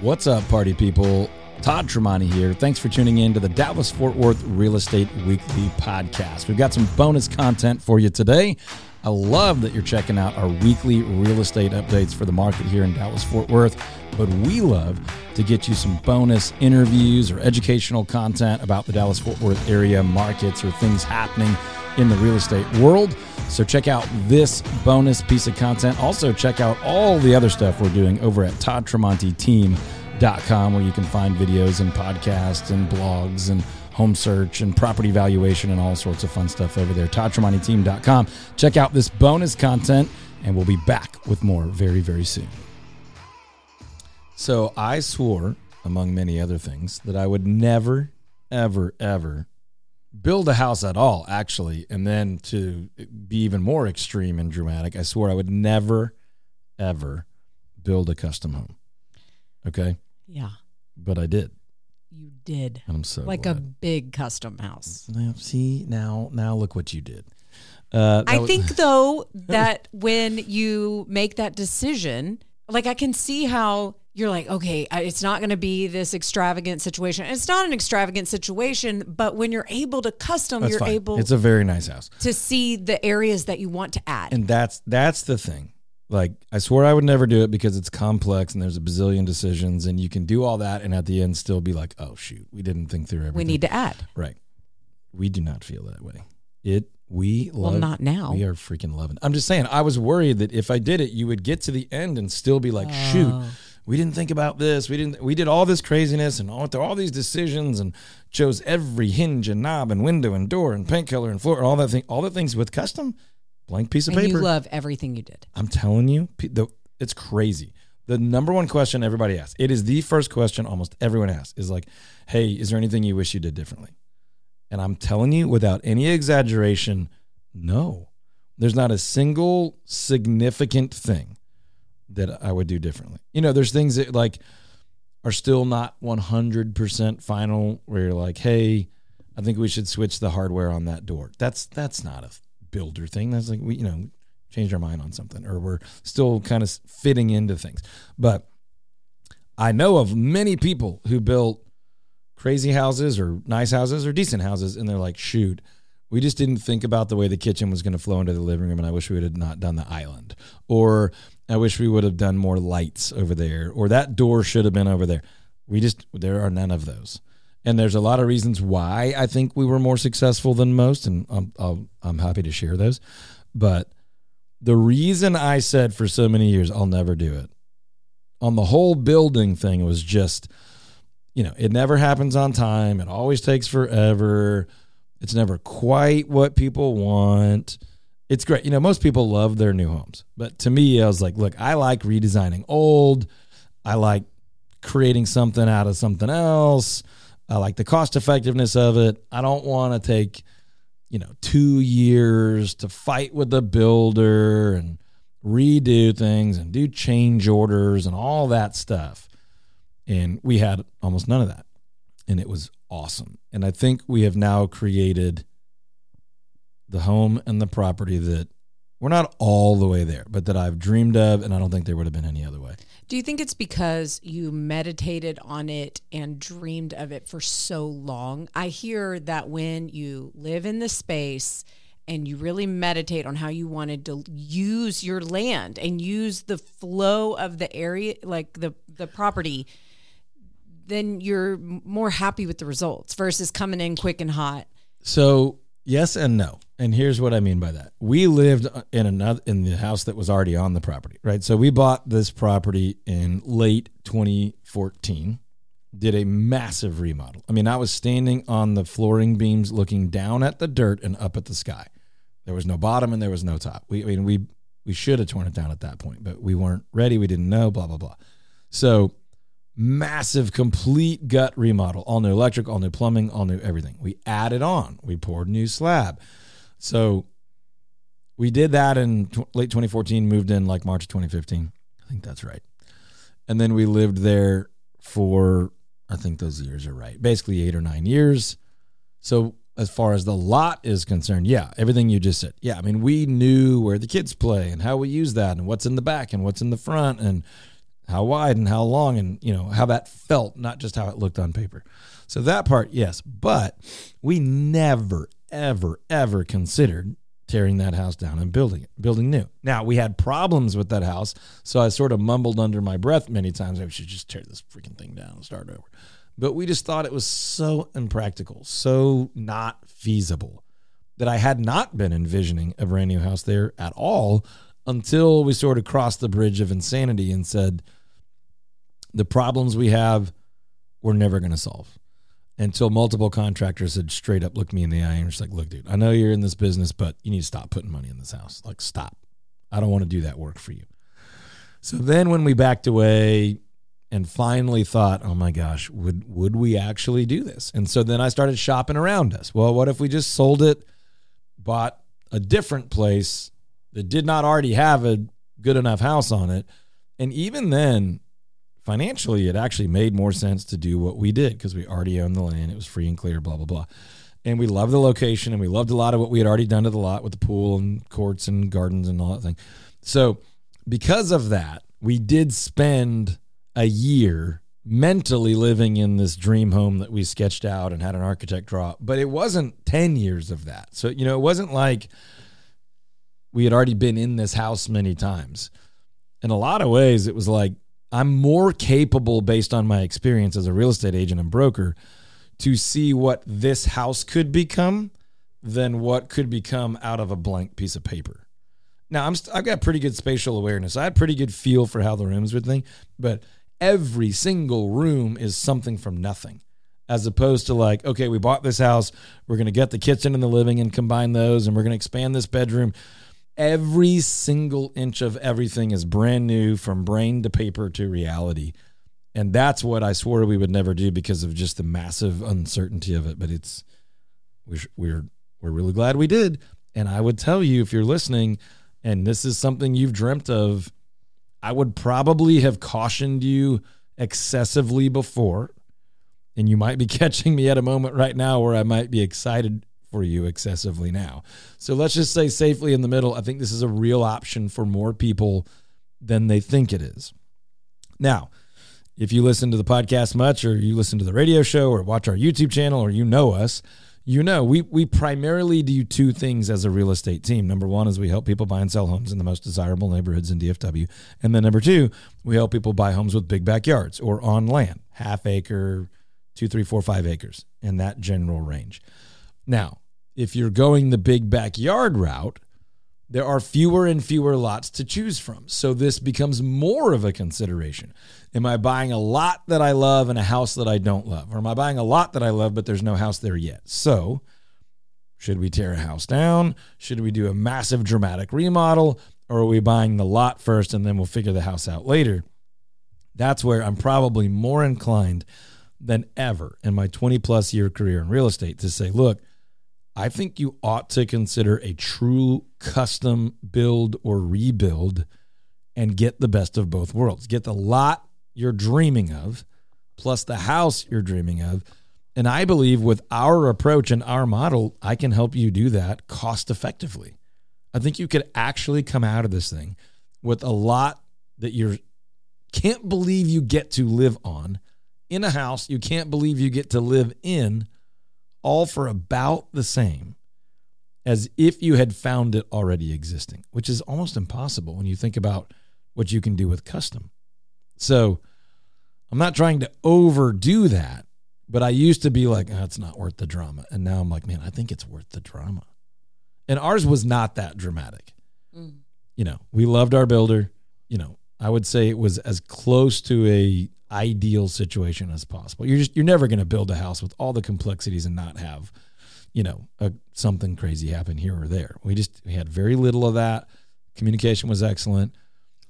What's up, party people? Todd Tremonti here. Thanks for tuning in to the Dallas Fort Worth Real Estate Weekly podcast. We've got some bonus content for you today. I love that you're checking out our weekly real estate updates for the market here in Dallas Fort Worth, but we love to get you some bonus interviews or educational content about the Dallas Fort Worth area markets or things happening in the real estate world. So check out this bonus piece of content. Also, check out all the other stuff we're doing over at toddtremontiteam.com, where you can find videos and podcasts and blogs and home search and property valuation and all sorts of fun stuff over there. toddtremontiteam.com. Check out this bonus content, and we'll be back with more very, very soon. So I swore, among many other things, that I would never, ever, ever build a house at all, actually. And then to be even more extreme and dramatic, I swore I would never, ever build a custom home. Okay. Yeah, But I did. you did. And I'm so like a big custom house. Now, see now now look what you did. Uh, I was- think though that when you make that decision, like I can see how you're like, okay, it's not going to be this extravagant situation. It's not an extravagant situation, but when you're able to custom, that's you're fine. able It's a very nice house. to see the areas that you want to add. And that's that's the thing. Like I swore I would never do it because it's complex and there's a bazillion decisions and you can do all that and at the end still be like, oh shoot, we didn't think through everything. we need to add. right. We do not feel that way. It we love. Well, not now. We are freaking loving. I'm just saying. I was worried that if I did it, you would get to the end and still be like, shoot, Oh. we didn't think about this. We didn't. We did all this craziness and all, all these decisions and chose every hinge and knob and window and door and paint color and floor and all that thing. All the things with custom, blank piece of and paper. you love everything you did. I'm telling you, the, it's crazy. The number one question everybody asks, it is the first question almost everyone asks, is like, hey, is there anything you wish you did differently? And I'm telling you, without any exaggeration, no. There's not a single significant thing that I would do differently. You know, there's things that like are still not 100% final where you're like, hey, I think we should switch the hardware on that door. That's that's not a builder thing. That's like we, you know, changed our mind on something or we're still kind of fitting into things. But I know of many people who built crazy houses or nice houses or decent houses and they're like, shoot, we just didn't think about the way the kitchen was going to flow into the living room and I wish we would have not done the island. Or I wish we would have done more lights over there or that door should have been over there. We just there are none of those. And there's a lot of reasons why I think we were more successful than most and I'm I'll, I'm happy to share those. But the reason I said for so many years I'll never do it on the whole building thing was just you know, it never happens on time. It always takes forever. It's never quite what people want. It's great. You know, most people love their new homes. But to me, I was like, look, I like redesigning old. I like creating something out of something else. I like the cost effectiveness of it. I don't want to take, you know, two years to fight with the builder and redo things and do change orders and all that stuff. And we had almost none of that. And it was awesome. And I think we have now created the home and the property that we're not all the way there, but that I've dreamed of. And I don't think there would have been any other way. Do you think it's because you meditated on it and dreamed of it for so long? I hear that when you live in the space and you really meditate on how you wanted to use your land and use the flow of the area, like the, the property, then you're more happy with the results versus coming in quick and hot. So yes and no. And here's what I mean by that. We lived uh, in another in the house that was already on the property, right? So we bought this property in late 2014. Did a massive remodel. I mean, I was standing on the flooring beams looking down at the dirt and up at the sky. There was no bottom and there was no top. We I mean we we should have torn it down at that point, but we weren't ready. We didn't know, blah blah blah. So massive complete gut remodel. All new electric all new plumbing all new everything. We added on. We poured new slab. So we did that in tw- late 2014 moved in like march 2015 i think that's right. And then we lived there for i think those years are right basically eight or nine years. So as far as the lot is concerned yeah everything you just said. Yeah i mean we knew where the kids play and how we use that and what's in the back and what's in the front and how wide and how long and you know how that felt, not just how it looked on paper. So that part, yes, but we never, ever, ever considered tearing that house down and building it, building new. Now we had problems with that house, so I sort of mumbled under my breath many times, "I should just tear this freaking thing down and start over." But we just thought it was so impractical, so not feasible that I had not been envisioning a brand new house there at all until we sort of crossed the bridge of insanity and said, the problems we have, we're never going to solve. Until multiple contractors had straight up looked me in the eye and was like, look, dude, I know you're in this business, but you need to stop putting money in this house. Like, stop. I don't want to do that work for you. So then when we backed away and finally thought, oh my gosh, would would we actually do this? And so then I started shopping around us. Well, what if we just sold it, bought a different place that did not already have a good enough house on it? And even then, financially, it actually made more sense to do what we did because we already owned the land. It was free and clear, blah, blah, blah. And we loved the location and we loved a lot of what we had already done to the lot with the pool and courts and gardens and all that thing. So, because of that, we did spend a year mentally living in this dream home that we sketched out and had an architect draw, but it wasn't 10 years of that. So, you know, it wasn't like we had already been in this house many times. In a lot of ways, it was like I'm more capable based on my experience as a real estate agent and broker to see what this house could become than what could become out of a blank piece of paper. Now I'm st- I've got pretty good spatial awareness. I had pretty good feel for how the rooms would think, but every single room is something from nothing. As opposed to like, okay, we bought this house, we're gonna get the kitchen and the living and combine those, and we're gonna expand this bedroom every single inch of everything is brand new from brain to paper to reality. And that's what I swore we would never do because of just the massive uncertainty of it. But it's we're we're we're really glad we did. And I would tell you if you're listening and this is something you've dreamt of, I would probably have cautioned you excessively before. And you might be catching me at a moment right now where I might be excited for you excessively now. So let's just say safely in the middle. I think this is a real option for more people than they think it is. Now, if you listen to the podcast much, or you listen to the radio show, or watch our YouTube channel, or you know us, you know we we primarily do two things as a real estate team. Number one is we help people buy and sell homes in the most desirable neighborhoods in DFW, and then number two, we help people buy homes with big backyards or on land, half acre, two, three, four, five acres, in that general range. Now, if you're going the big backyard route, there are fewer and fewer lots to choose from. So this becomes more of a consideration. Am I buying a lot that I love and a house that I don't love? Or am I buying a lot that I love, but there's no house there yet? So, should we tear a house down? Should we do a massive dramatic remodel? Or are we buying the lot first and then we'll figure the house out later? That's where I'm probably more inclined than ever in my 20 plus year career in real estate to say, look, I think you ought to consider a true custom build or rebuild and get the best of both worlds. Get the lot you're dreaming of plus the house you're dreaming of. And I believe with our approach and our model, I can help you do that cost effectively. I think you could actually come out of this thing with a lot that you can't believe you get to live on in a house you can't believe you get to live in all for about the same as if you had found it already existing, which is almost impossible when you think about what you can do with custom. So I'm not trying to overdo that, but I used to be like, oh, it's not worth the drama. And now I'm like, man, I think it's worth the drama. And ours was not that dramatic. Mm. You know, we loved our builder. You know, I would say it was as close to a ideal situation as possible. You're just you're never going to build a house with all the complexities and not have, you know, a, something crazy happen here or there. We just we had very little of that. Communication was excellent.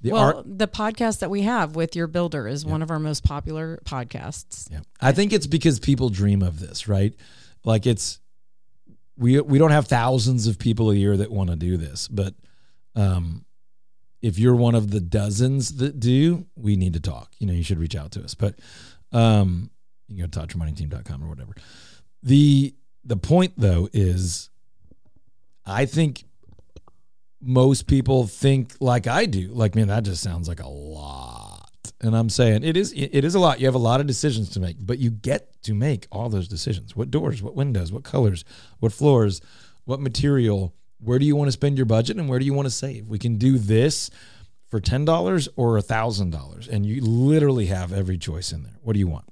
The well, art, the podcast that we have with your builder is yeah. one of our most popular podcasts. Yeah. I think it's because people dream of this, right? Like it's we we don't have thousands of people a year that want to do this, but um if you're one of the dozens that do, we need to talk. You know, you should reach out to us. But um, you can go to toddtremontiteam.com or whatever. The the point though is I think most people think like I do. Like, man, that just sounds like a lot. And I'm saying it is it is a lot. You have a lot of decisions to make, but you get to make all those decisions. What doors, what windows, what colors, what floors, what material, where do you want to spend your budget and where do you want to save? We can do this for $10 or $1,000 and you literally have every choice in there. What do you want?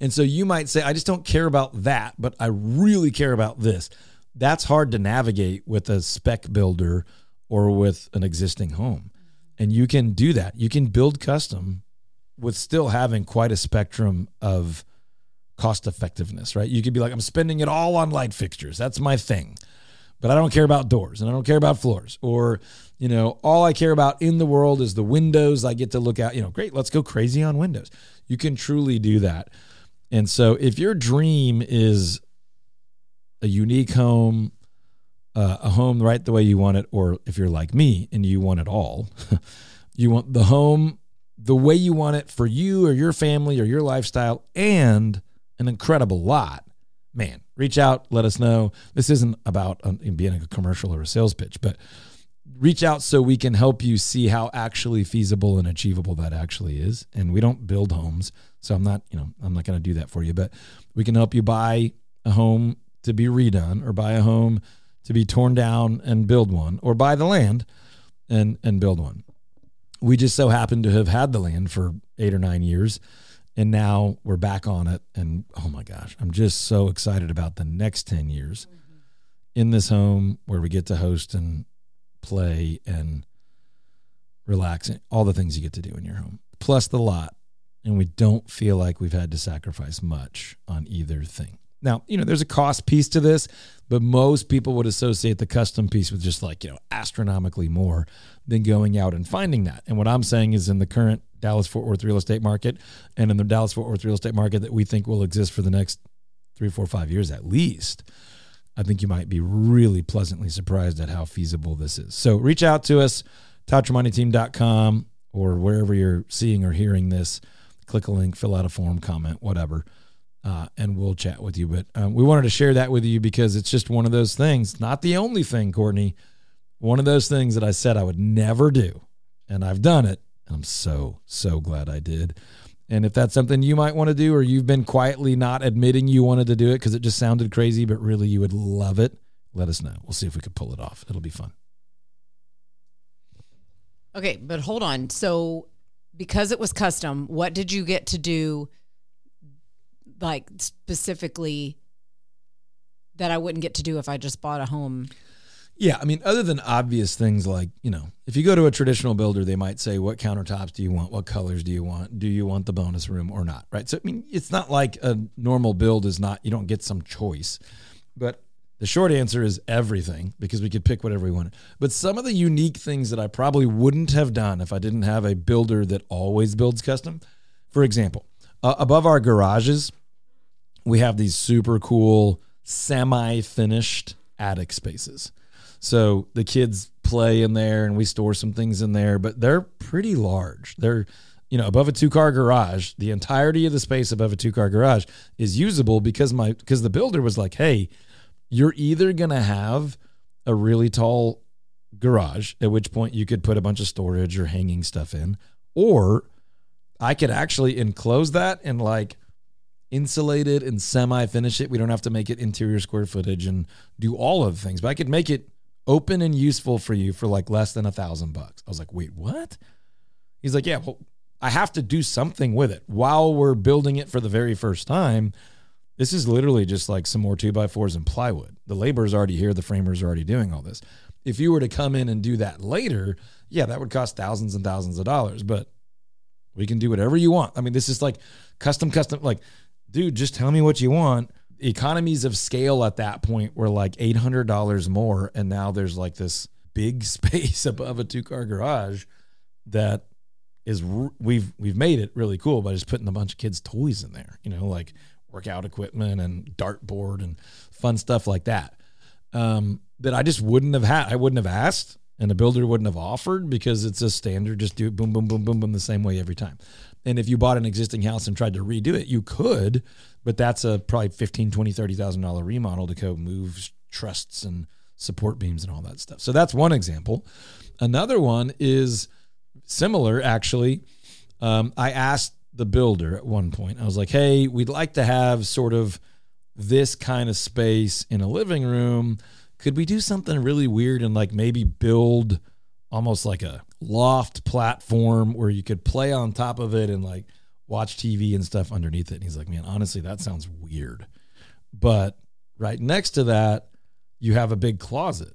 And so you might say I just don't care about that, but I really care about this. That's hard to navigate with a spec builder or with an existing home. And you can do that. You can build custom with still having quite a spectrum of cost effectiveness, right? You could be like, I'm spending it all on light fixtures. That's my thing. But I don't care about doors and I don't care about floors. Or, you know, all I care about in the world is the windows I get to look at. You know, great, let's go crazy on windows. You can truly do that. And so if your dream is a unique home, uh, a home right the way you want it, or if you're like me and you want it all, you want the home the way you want it for you or your family or your lifestyle and an incredible lot, man, reach out, let us know. This isn't about um, being a commercial or a sales pitch, but reach out so we can help you see how actually feasible and achievable that actually is. And we don't build homes, so I'm not, you know, I'm not going to do that for you, but we can help you buy a home to be redone or buy a home to be torn down and build one or buy the land and and build one. We just so happen to have had the land for 8 or 9 years and now we're back on it and oh my gosh, I'm just so excited about the next 10 years mm-hmm. in this home where we get to host and play and relax and all the things you get to do in your home. Plus the lot and we don't feel like we've had to sacrifice much on either thing. Now, you know, there's a cost piece to this, but most people would associate the custom piece with just like, you know, astronomically more than going out and finding that. And what I'm saying is in the current Dallas Fort Worth real estate market and in the Dallas Fort Worth real estate market that we think will exist for the next three, four, five years at least, I think you might be really pleasantly surprised at how feasible this is. So reach out to us, ToddTremontiTeam.com or wherever you're seeing or hearing this. Click a link, fill out a form, comment, whatever uh, and we'll chat with you. But um, we wanted to share that with you because it's just one of those things, not the only thing, Courtney. One of those things that I said I would never do, and I've done it. I'm so, so glad I did. And if that's something you might want to do, or you've been quietly not admitting you wanted to do it because it just sounded crazy, but really you would love it, let us know. We'll see if we could pull it off. It'll be fun. Okay, but hold on. So, because it was custom, what did you get to do like specifically that I wouldn't get to do if I just bought a home. Yeah, I mean, other than obvious things like, you know, if you go to a traditional builder, they might say, what countertops do you want? What colors do you want? Do you want the bonus room or not? Right. So, I mean, it's not like a normal build is not, you don't get some choice. But the short answer is everything because we could pick whatever we wanted. But some of the unique things that I probably wouldn't have done if I didn't have a builder that always builds custom. For example, uh, above our garages, we have these super cool semi finished attic spaces. So the kids play in there and we store some things in there, but they're pretty large. They're, you know, above a two car garage, the entirety of the space above a two car garage is usable because my because the builder was like, "Hey, you're either going to have a really tall garage at which point you could put a bunch of storage or hanging stuff in, or I could actually enclose that and like insulate it and semi finish it. We don't have to make it interior square footage and do all of the things, but I could make it open and useful for you for like less than a thousand bucks. I was like, wait, what? He's like, yeah, well, I have to do something with it while we're building it for the very first time. This is literally just like some more two by fours and plywood. The labor is already here. The framers are already doing all this. If you were to come in and do that later, yeah, that would cost thousands and thousands of dollars, but we can do whatever you want. I mean, this is like custom, custom, like dude, just tell me what you want. Economies of scale at that point were like $800 more. And now there's like this big space above a two car garage that is we've we've made it really cool by just putting a bunch of kids toys in there you know like workout equipment and dartboard and fun stuff like that um, that i just wouldn't have had i wouldn't have asked and the builder wouldn't have offered because it's a standard just do boom boom boom boom boom the same way every time and if you bought an existing house and tried to redo it, you could, but that's a probably 15, 20, 30,000 dollar remodel to go move trusses and support beams and all that stuff. So that's one example. Another one is similar actually. Um, I asked the builder at one point. I was like, "Hey, we'd like to have sort of this kind of space in a living room. Could we do something really weird and like maybe build almost like a loft platform where you could play on top of it and like watch TV and stuff underneath it?" And he's like, "Man, honestly, that sounds weird." But right next to that, you have a big closet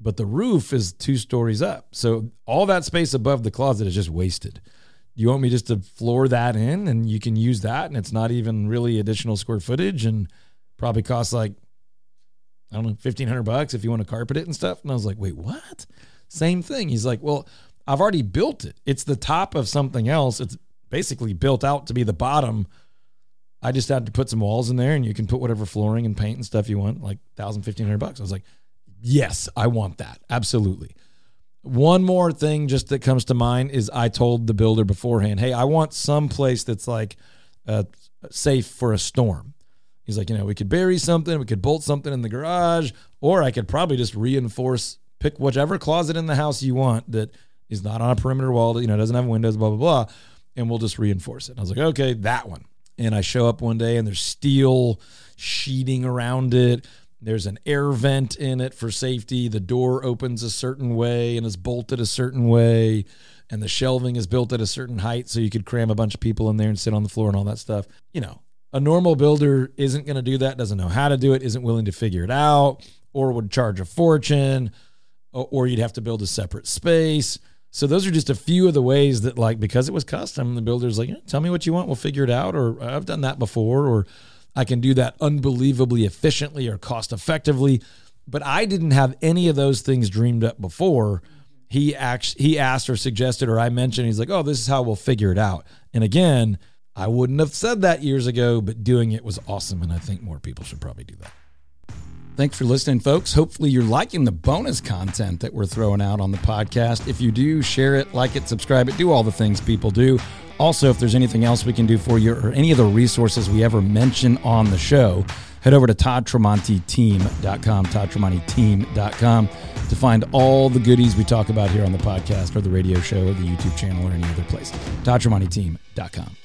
but the roof is two stories up. So all that space above the closet is just wasted. You want me just to floor that in and you can use that and it's not even really additional square footage and probably costs like I don't know, 1500 bucks if you want to carpet it and stuff. And I was like, "Wait, what?" Same thing. He's like, "Well, I've already built it. It's the top of something else. It's basically built out to be the bottom. I just had to put some walls in there and you can put whatever flooring and paint and stuff you want, like 1000 1500 bucks." I was like, Yes, I want that. Absolutely. One more thing just that comes to mind is I told the builder beforehand, hey, I want some place that's like uh, safe for a storm. He's like, you know, we could bury something, we could bolt something in the garage, or I could probably just reinforce, pick whichever closet in the house you want that is not on a perimeter wall, that, you know, doesn't have windows, blah, blah, blah, and we'll just reinforce it. And I was like, okay, that one. And I show up one day and there's steel sheeting around it. There's an air vent in it for safety. The door opens a certain way and is bolted a certain way. And the shelving is built at a certain height so you could cram a bunch of people in there and sit on the floor and all that stuff. You know, a normal builder isn't going to do that, doesn't know how to do it, isn't willing to figure it out, or would charge a fortune, or you'd have to build a separate space. So those are just a few of the ways that, like, because it was custom, the builder's like, eh, tell me what you want, we'll figure it out, or I've done that before, or I can do that unbelievably efficiently or cost effectively. But I didn't have any of those things dreamed up before. He actually he asked or suggested or I mentioned he's like, "Oh, this is how we'll figure it out." And again, I wouldn't have said that years ago, but doing it was awesome and I think more people should probably do that. Thanks for listening, folks. Hopefully, you're liking the bonus content that we're throwing out on the podcast. If you do, share it, like it, subscribe it, do all the things people do. Also, if there's anything else we can do for you or any of the resources we ever mention on the show, head over to toddtremontiteam.com, toddtremontiteam.com to find all the goodies we talk about here on the podcast or the radio show or the YouTube channel or any other place. toddtremontiteam.com.